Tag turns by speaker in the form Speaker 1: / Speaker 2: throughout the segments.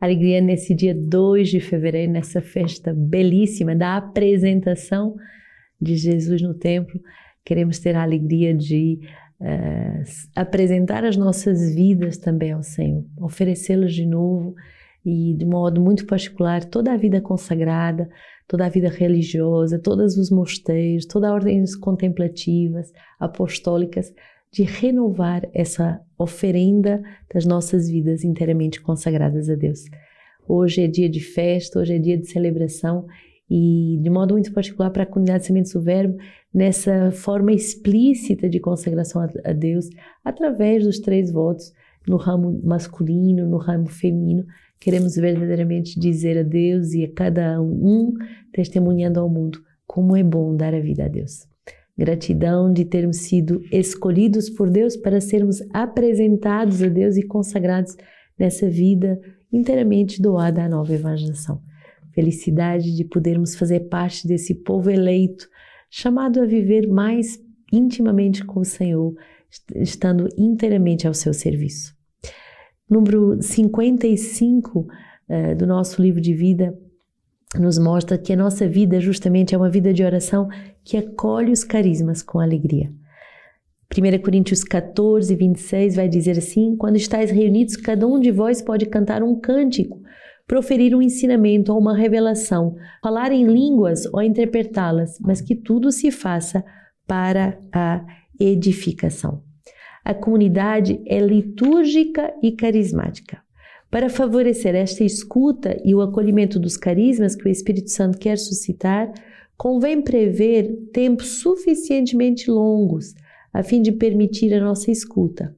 Speaker 1: Alegria nesse dia 2 de fevereiro, nessa festa belíssima da apresentação de Jesus no templo. Queremos ter a alegria de uh, apresentar as nossas vidas também ao Senhor, oferecê-las de novo e de modo muito particular toda a vida consagrada, toda a vida religiosa, todos os mosteiros, todas as ordens contemplativas, apostólicas, de renovar essa oferenda das nossas vidas inteiramente consagradas a Deus. Hoje é dia de festa, hoje é dia de celebração e, de modo muito particular, para a comunidade Sementes do Verbo, nessa forma explícita de consagração a Deus, através dos três votos, no ramo masculino, no ramo feminino, queremos verdadeiramente dizer a Deus e a cada um, testemunhando ao mundo como é bom dar a vida a Deus. Gratidão de termos sido escolhidos por Deus para sermos apresentados a Deus e consagrados nessa vida inteiramente doada à nova evangelização. Felicidade de podermos fazer parte desse povo eleito, chamado a viver mais intimamente com o Senhor, estando inteiramente ao seu serviço. Número 55 uh, eh, do nosso livro de vida nos mostra que a nossa vida justamente é uma vida de oração que acolhe os carismas com alegria. 1 Coríntios 14, 26 vai dizer assim: Quando estáis reunidos, cada um de vós pode cantar um cântico, proferir um ensinamento ou uma revelação, falar em línguas ou interpretá-las, mas que tudo se faça para a edificação. A comunidade é litúrgica e carismática. Para favorecer esta escuta e o acolhimento dos carismas que o Espírito Santo quer suscitar, convém prever tempos suficientemente longos a fim de permitir a nossa escuta.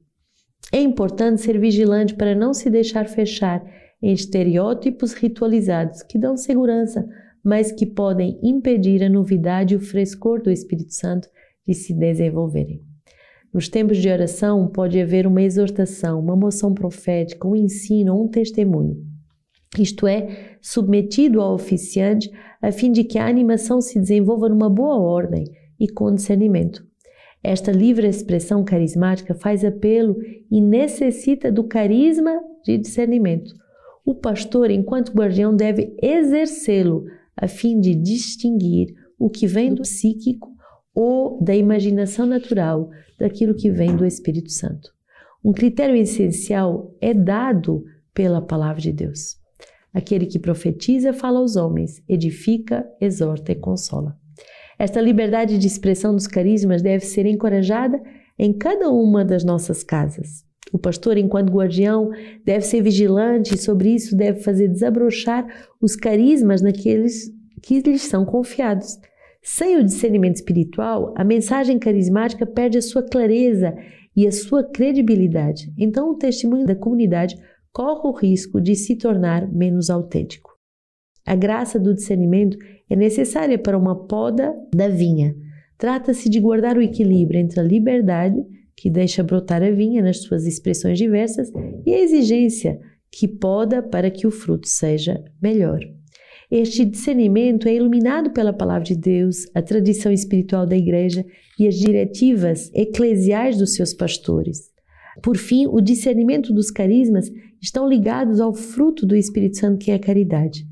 Speaker 1: É importante ser vigilante para não se deixar fechar em estereótipos ritualizados que dão segurança, mas que podem impedir a novidade e o frescor do Espírito Santo de se desenvolverem. Nos tempos de oração pode haver uma exortação, uma moção profética, um ensino um testemunho. Isto é, submetido ao oficiante a fim de que a animação se desenvolva numa boa ordem e com discernimento. Esta livre expressão carismática faz apelo e necessita do carisma de discernimento. O pastor, enquanto guardião, deve exercê-lo a fim de distinguir o que vem do psíquico ou da imaginação natural daquilo que vem do Espírito Santo. Um critério essencial é dado pela palavra de Deus. Aquele que profetiza fala aos homens, edifica, exorta e consola. Esta liberdade de expressão dos carismas deve ser encorajada em cada uma das nossas casas. O pastor, enquanto guardião, deve ser vigilante e sobre isso deve fazer desabrochar os carismas naqueles que lhes são confiados. Sem o discernimento espiritual, a mensagem carismática perde a sua clareza e a sua credibilidade. Então, o testemunho da comunidade corre o risco de se tornar menos autêntico. A graça do discernimento é necessária para uma poda da vinha. Trata-se de guardar o equilíbrio entre a liberdade, que deixa brotar a vinha nas suas expressões diversas, e a exigência, que poda para que o fruto seja melhor. Este discernimento é iluminado pela palavra de Deus, a tradição espiritual da igreja e as diretivas eclesiais dos seus pastores. Por fim, o discernimento dos carismas estão ligados ao fruto do Espírito Santo, que é a caridade.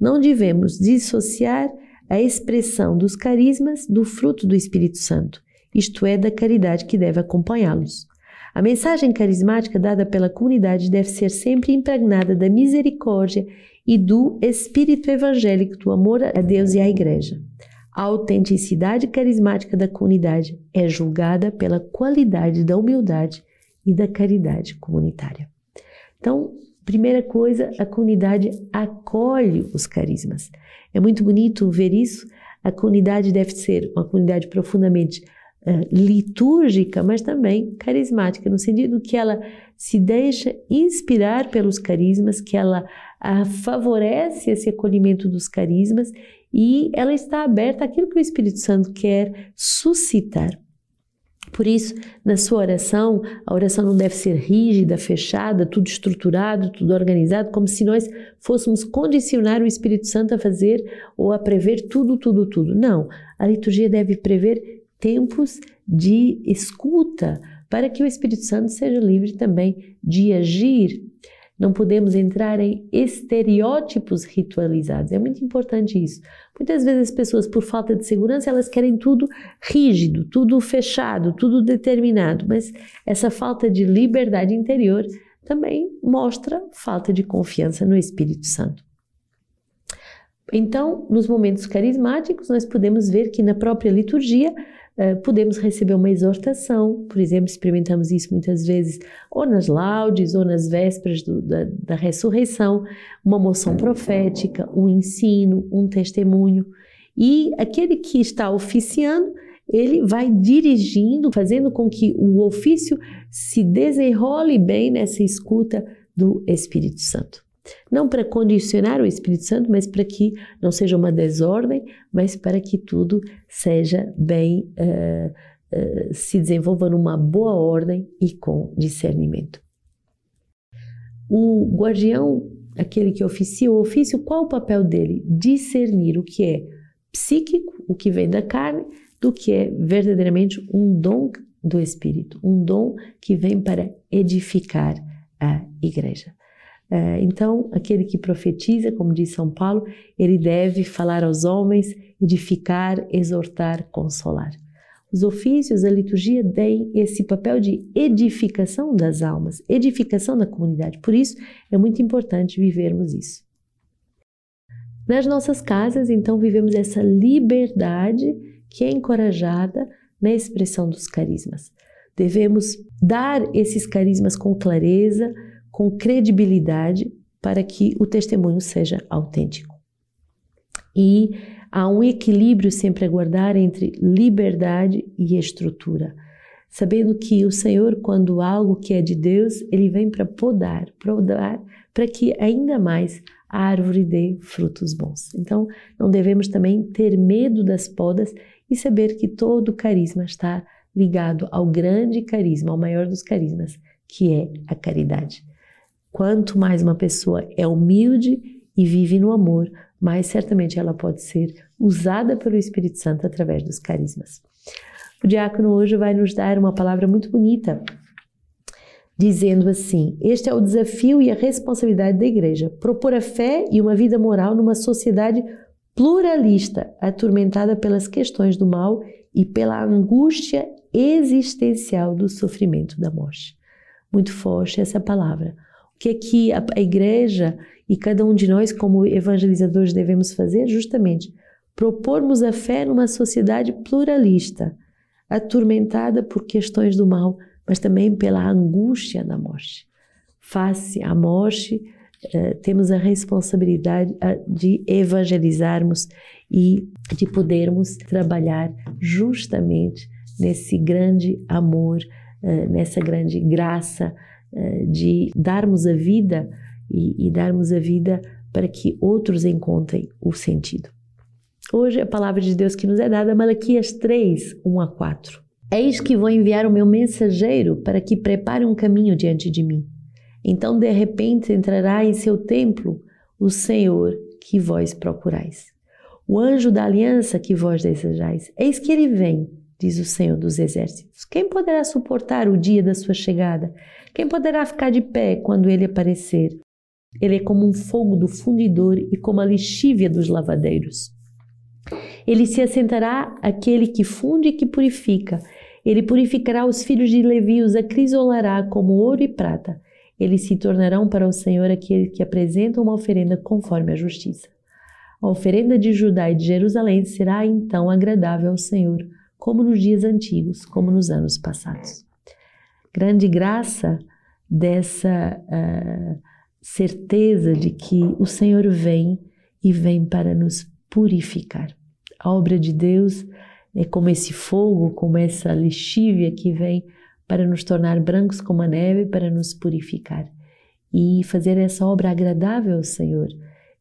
Speaker 1: Não devemos dissociar a expressão dos carismas do fruto do Espírito Santo, isto é, da caridade que deve acompanhá-los. A mensagem carismática dada pela comunidade deve ser sempre impregnada da misericórdia e do espírito evangélico do amor a Deus e à Igreja. A autenticidade carismática da comunidade é julgada pela qualidade da humildade e da caridade comunitária. Então, primeira coisa, a comunidade acolhe os carismas. É muito bonito ver isso. A comunidade deve ser uma comunidade profundamente uh, litúrgica, mas também carismática, no sentido que ela se deixa inspirar pelos carismas, que ela uh, favorece esse acolhimento dos carismas e ela está aberta àquilo que o Espírito Santo quer suscitar. Por isso, na sua oração, a oração não deve ser rígida, fechada, tudo estruturado, tudo organizado, como se nós fôssemos condicionar o Espírito Santo a fazer ou a prever tudo, tudo, tudo. Não. A liturgia deve prever tempos de escuta para que o Espírito Santo seja livre também de agir. Não podemos entrar em estereótipos ritualizados. É muito importante isso. Muitas vezes as pessoas, por falta de segurança, elas querem tudo rígido, tudo fechado, tudo determinado. Mas essa falta de liberdade interior também mostra falta de confiança no Espírito Santo. Então, nos momentos carismáticos, nós podemos ver que na própria liturgia uh, podemos receber uma exortação, por exemplo, experimentamos isso muitas vezes, ou nas laudes, ou nas vésperas do, da, da ressurreição, uma moção profética, um ensino, um testemunho. E aquele que está oficiando, ele vai dirigindo, fazendo com que o ofício se desenrole bem nessa escuta do Espírito Santo. Não para condicionar o Espírito Santo, mas para que não seja uma desordem, mas para que tudo seja bem, uh, uh, se desenvolva numa boa ordem e com discernimento. O guardião, aquele que oficia o ofício, qual o papel dele? Discernir o que é psíquico, o que vem da carne, do que é verdadeiramente um dom do Espírito, um dom que vem para edificar a igreja. É, então, aquele que profetiza, como diz São Paulo, ele deve falar aos homens, edificar, exortar, consolar. Os ofícios, a liturgia têm esse papel de edificação das almas, edificação da comunidade. Por isso, é muito importante vivermos isso. Nas nossas casas, então, vivemos essa liberdade que é encorajada na expressão dos carismas. Devemos dar esses carismas com clareza, com credibilidade para que o testemunho seja autêntico. E há um equilíbrio sempre a guardar entre liberdade e estrutura, sabendo que o Senhor, quando algo que é de Deus, ele vem para podar, podar para que ainda mais a árvore dê frutos bons. Então, não devemos também ter medo das podas e saber que todo carisma está ligado ao grande carisma, ao maior dos carismas, que é a caridade. Quanto mais uma pessoa é humilde e vive no amor, mais certamente ela pode ser usada pelo Espírito Santo através dos carismas. O diácono hoje vai nos dar uma palavra muito bonita, dizendo assim: Este é o desafio e a responsabilidade da igreja, propor a fé e uma vida moral numa sociedade pluralista, atormentada pelas questões do mal e pela angústia existencial do sofrimento da morte. Muito forte essa palavra que é que a, a igreja e cada um de nós, como evangelizadores, devemos fazer? Justamente propormos a fé numa sociedade pluralista, atormentada por questões do mal, mas também pela angústia da morte. Face à morte, eh, temos a responsabilidade de evangelizarmos e de podermos trabalhar justamente nesse grande amor, eh, nessa grande graça de darmos a vida e, e darmos a vida para que outros encontrem o sentido. Hoje a palavra de Deus que nos é dada, Malaquias 3, 1 a 4. Eis que vou enviar o meu mensageiro para que prepare um caminho diante de mim. Então, de repente, entrará em seu templo o Senhor que vós procurais. O anjo da aliança que vós desejais. Eis que ele vem, diz o Senhor dos exércitos. Quem poderá suportar o dia da sua chegada? Quem poderá ficar de pé quando ele aparecer? Ele é como um fogo do fundidor e como a lixívia dos lavadeiros. Ele se assentará aquele que funde e que purifica. Ele purificará os filhos de Levi, os acrisolará como ouro e prata. Eles se tornarão para o Senhor aquele que apresenta uma oferenda conforme a justiça. A oferenda de Judá e de Jerusalém será então agradável ao Senhor, como nos dias antigos, como nos anos passados grande graça dessa uh, certeza de que o Senhor vem e vem para nos purificar. A obra de Deus é como esse fogo, como essa lexívia que vem para nos tornar brancos como a neve, para nos purificar e fazer essa obra agradável ao Senhor,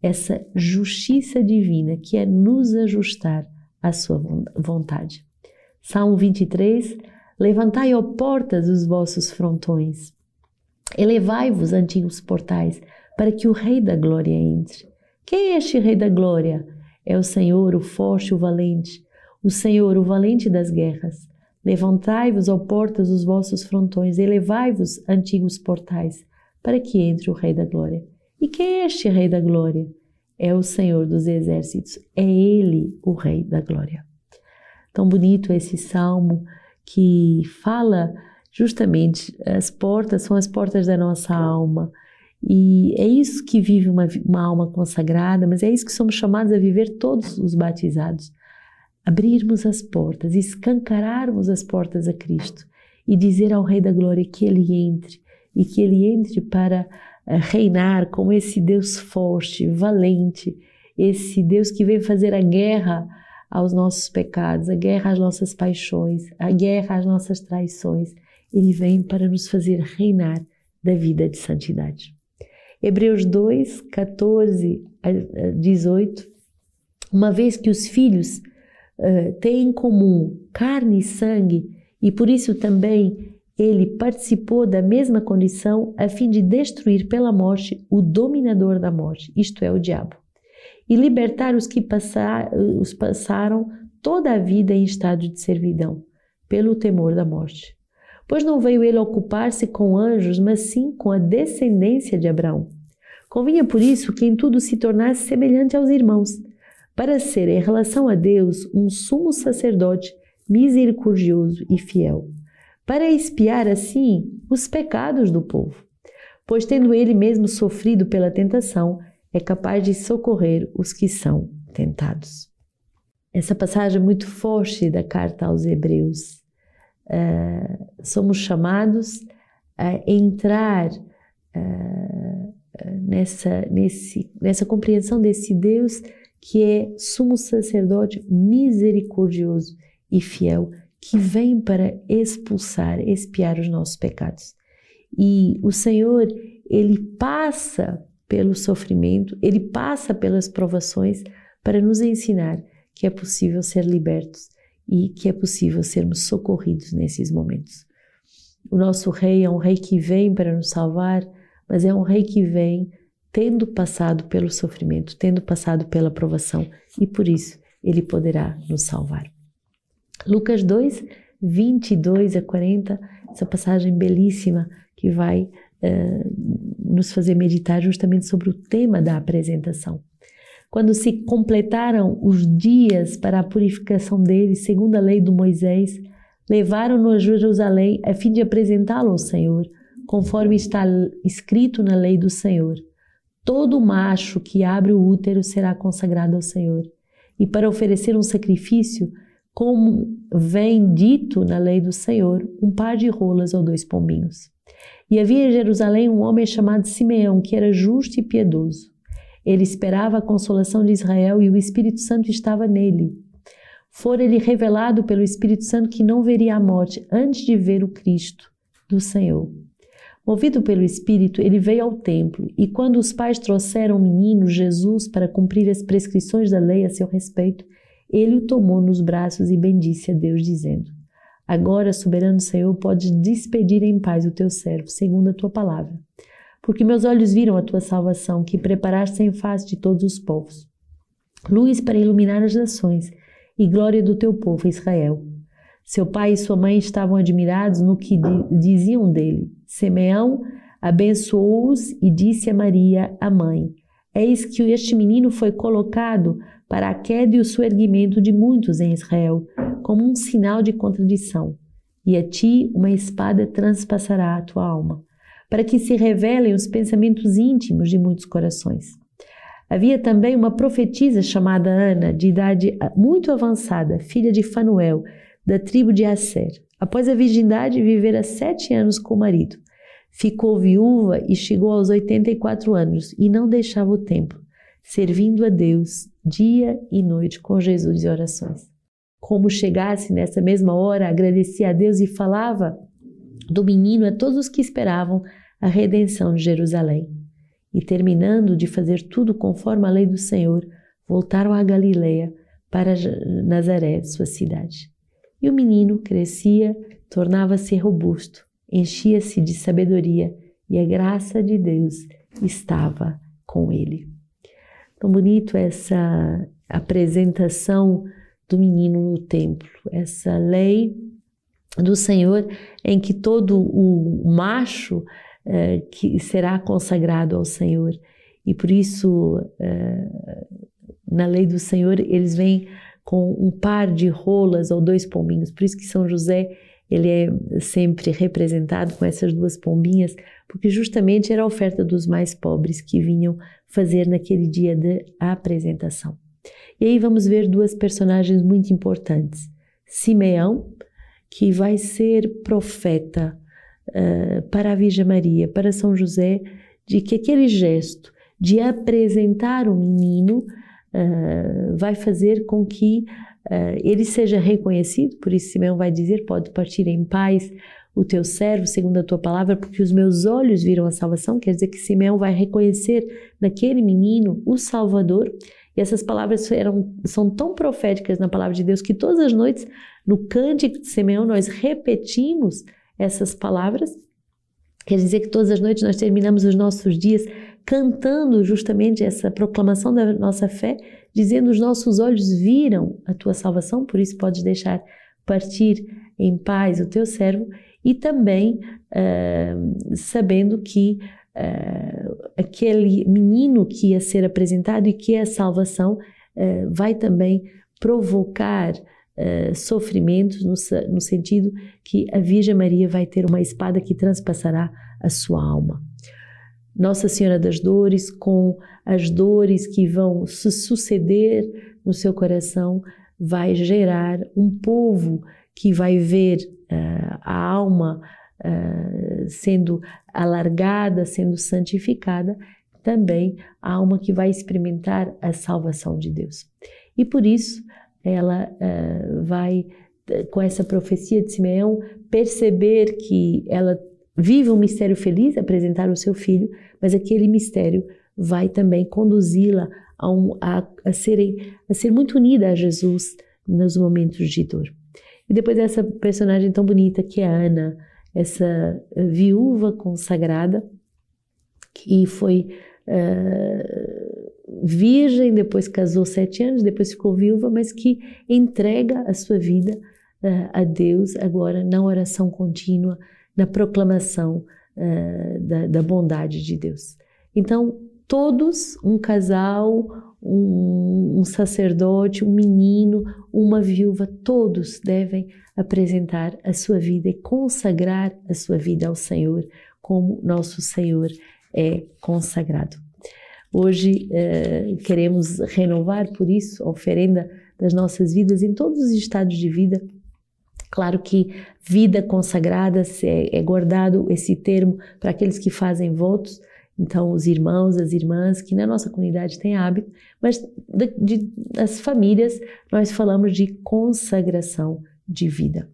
Speaker 1: essa justiça divina que é nos ajustar à sua vontade. Salmo 23 Levantai, ó portas, os vossos frontões. Elevai-vos, antigos portais, para que o Rei da Glória entre. Quem é este Rei da Glória? É o Senhor, o forte, o valente, o Senhor, o valente das guerras. Levantai-vos, ó portas, os vossos frontões, elevai-vos, antigos portais, para que entre o Rei da Glória. E quem é este Rei da Glória? É o Senhor dos Exércitos, é Ele o Rei da Glória. Tão bonito esse salmo que fala justamente as portas são as portas da nossa alma. E é isso que vive uma, uma alma consagrada, mas é isso que somos chamados a viver todos os batizados. Abrirmos as portas, escancararmos as portas a Cristo e dizer ao Rei da Glória que Ele entre e que Ele entre para eh, reinar como esse Deus forte, valente, esse Deus que vem fazer a guerra aos nossos pecados, a guerra às nossas paixões, a guerra às nossas traições. Ele vem para nos fazer reinar da vida de santidade. Hebreus 2, 14 a 18. Uma vez que os filhos uh, têm em comum carne e sangue, e por isso também ele participou da mesma condição a fim de destruir pela morte o dominador da morte, isto é, o diabo, e libertar os que passar, os passaram toda a vida em estado de servidão, pelo temor da morte. Pois não veio ele ocupar-se com anjos, mas sim com a descendência de Abraão. Convinha por isso que em tudo se tornasse semelhante aos irmãos, para ser em relação a Deus um sumo sacerdote misericordioso e fiel para expiar assim os pecados do povo. Pois, tendo ele mesmo sofrido pela tentação, é capaz de socorrer os que são tentados. Essa passagem é muito forte da carta aos Hebreus. Uh, somos chamados a entrar uh, nessa, nesse, nessa compreensão desse Deus que é sumo sacerdote misericordioso e fiel, que vem para expulsar, expiar os nossos pecados. E o Senhor, ele passa pelo sofrimento, ele passa pelas provações para nos ensinar que é possível ser libertos e que é possível sermos socorridos nesses momentos. O nosso rei é um rei que vem para nos salvar, mas é um rei que vem tendo passado pelo sofrimento, tendo passado pela provação, e por isso ele poderá nos salvar. Lucas 2, 22 a 40, essa passagem belíssima que vai uh, nos fazer meditar justamente sobre o tema da apresentação. Quando se completaram os dias para a purificação dele, segundo a lei do Moisés, levaram-no a Jerusalém a fim de apresentá-lo ao Senhor, conforme está escrito na lei do Senhor. Todo macho que abre o útero será consagrado ao Senhor. E para oferecer um sacrifício, como vem dito na lei do Senhor, um par de rolas ou dois pombinhos. E havia em Jerusalém um homem chamado Simeão, que era justo e piedoso. Ele esperava a consolação de Israel e o Espírito Santo estava nele. Fora-lhe revelado pelo Espírito Santo que não veria a morte antes de ver o Cristo do Senhor. Movido pelo Espírito, ele veio ao templo, e quando os pais trouxeram o menino Jesus para cumprir as prescrições da lei a seu respeito, ele o tomou nos braços e bendisse a Deus, dizendo: Agora, soberano Senhor, podes despedir em paz o teu servo, segundo a tua palavra. Porque meus olhos viram a tua salvação, que preparaste em face de todos os povos. Luz para iluminar as nações e glória do teu povo Israel. Seu pai e sua mãe estavam admirados no que diziam dele. Simeão abençoou-os e disse a Maria, a mãe: Eis que este menino foi colocado para a queda e o suerguimento de muitos em Israel, como um sinal de contradição. E a ti uma espada transpassará a tua alma, para que se revelem os pensamentos íntimos de muitos corações. Havia também uma profetisa chamada Ana, de idade muito avançada, filha de Fanuel, da tribo de Asser. Após a virgindade, vivera sete anos com o marido. Ficou viúva e chegou aos 84 anos e não deixava o templo, servindo a Deus dia e noite com Jesus e orações. Como chegasse nessa mesma hora, agradecia a Deus e falava do menino a todos os que esperavam a redenção de Jerusalém. E terminando de fazer tudo conforme a lei do Senhor, voltaram a Galileia para Nazaré, sua cidade. E o menino crescia, tornava-se robusto, enchia-se de sabedoria e a graça de Deus estava com ele. Tão bonito essa apresentação do menino no templo, essa lei do Senhor em que todo o macho uh, que será consagrado ao Senhor. E por isso, uh, na lei do Senhor, eles vêm com um par de rolas ou dois pombinhos. Por isso que São José ele é sempre representado com essas duas pombinhas, porque justamente era a oferta dos mais pobres que vinham fazer naquele dia de apresentação. E aí vamos ver duas personagens muito importantes. Simeão, que vai ser profeta uh, para a Virgem Maria, para São José, de que aquele gesto de apresentar o menino uh, vai fazer com que uh, ele seja reconhecido, por isso Simeão vai dizer: pode partir em paz o teu servo, segundo a tua palavra, porque os meus olhos viram a salvação. Quer dizer que Simeão vai reconhecer naquele menino o Salvador. E essas palavras eram, são tão proféticas na palavra de Deus que todas as noites, no cântico de Simeão, nós repetimos essas palavras. Quer dizer que todas as noites nós terminamos os nossos dias cantando justamente essa proclamação da nossa fé, dizendo: Os nossos olhos viram a tua salvação, por isso podes deixar partir em paz o teu servo, e também uh, sabendo que uh, aquele menino que ia ser apresentado e que é a salvação uh, vai também provocar sofrimentos, no, no sentido que a Virgem Maria vai ter uma espada que transpassará a sua alma. Nossa Senhora das Dores, com as dores que vão se suceder no seu coração, vai gerar um povo que vai ver uh, a alma uh, sendo alargada, sendo santificada, também a alma que vai experimentar a salvação de Deus. E por isso ela uh, vai, com essa profecia de Simeão, perceber que ela vive um mistério feliz, apresentar o seu filho, mas aquele mistério vai também conduzi-la a, um, a, a, a ser muito unida a Jesus nos momentos de dor. E depois essa personagem tão bonita que é a Ana, essa viúva consagrada, que foi uh, virgem, depois casou sete anos, depois ficou viúva, mas que entrega a sua vida uh, a Deus agora na oração contínua, na proclamação uh, da, da bondade de Deus. Então, todos, um casal, um, um, sacerdote, um menino, uma viúva, todos devem apresentar a sua vida e consagrar a sua vida ao Senhor, como nosso Senhor é consagrado. Hoje eh, queremos renovar, por isso, a oferenda das nossas vidas em todos os estados de vida. Claro que vida consagrada é, é guardado esse termo para aqueles que fazem votos, então, os irmãos, as irmãs que na nossa comunidade têm hábito, mas de, de, das famílias nós falamos de consagração de vida.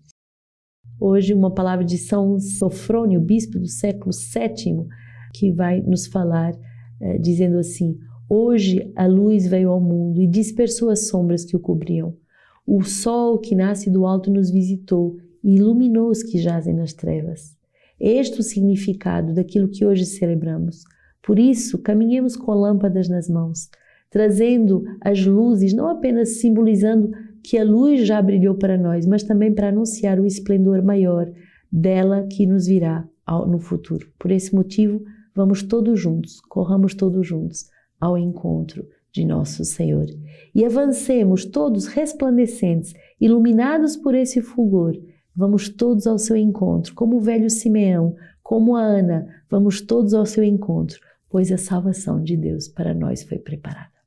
Speaker 1: Hoje, uma palavra de São Sofrônio, bispo do século VII, que vai nos falar eh, dizendo assim: Hoje a luz veio ao mundo e dispersou as sombras que o cobriam. O sol que nasce do alto nos visitou e iluminou os que jazem nas trevas. Este o significado daquilo que hoje celebramos. Por isso, caminhemos com lâmpadas nas mãos, trazendo as luzes, não apenas simbolizando que a luz já brilhou para nós, mas também para anunciar o esplendor maior dela que nos virá no futuro. Por esse motivo, vamos todos juntos, corramos todos juntos ao encontro de nosso Senhor e avancemos todos resplandecentes, iluminados por esse fulgor Vamos todos ao seu encontro, como o velho Simeão, como a Ana, vamos todos ao seu encontro, pois a salvação de Deus para nós foi preparada.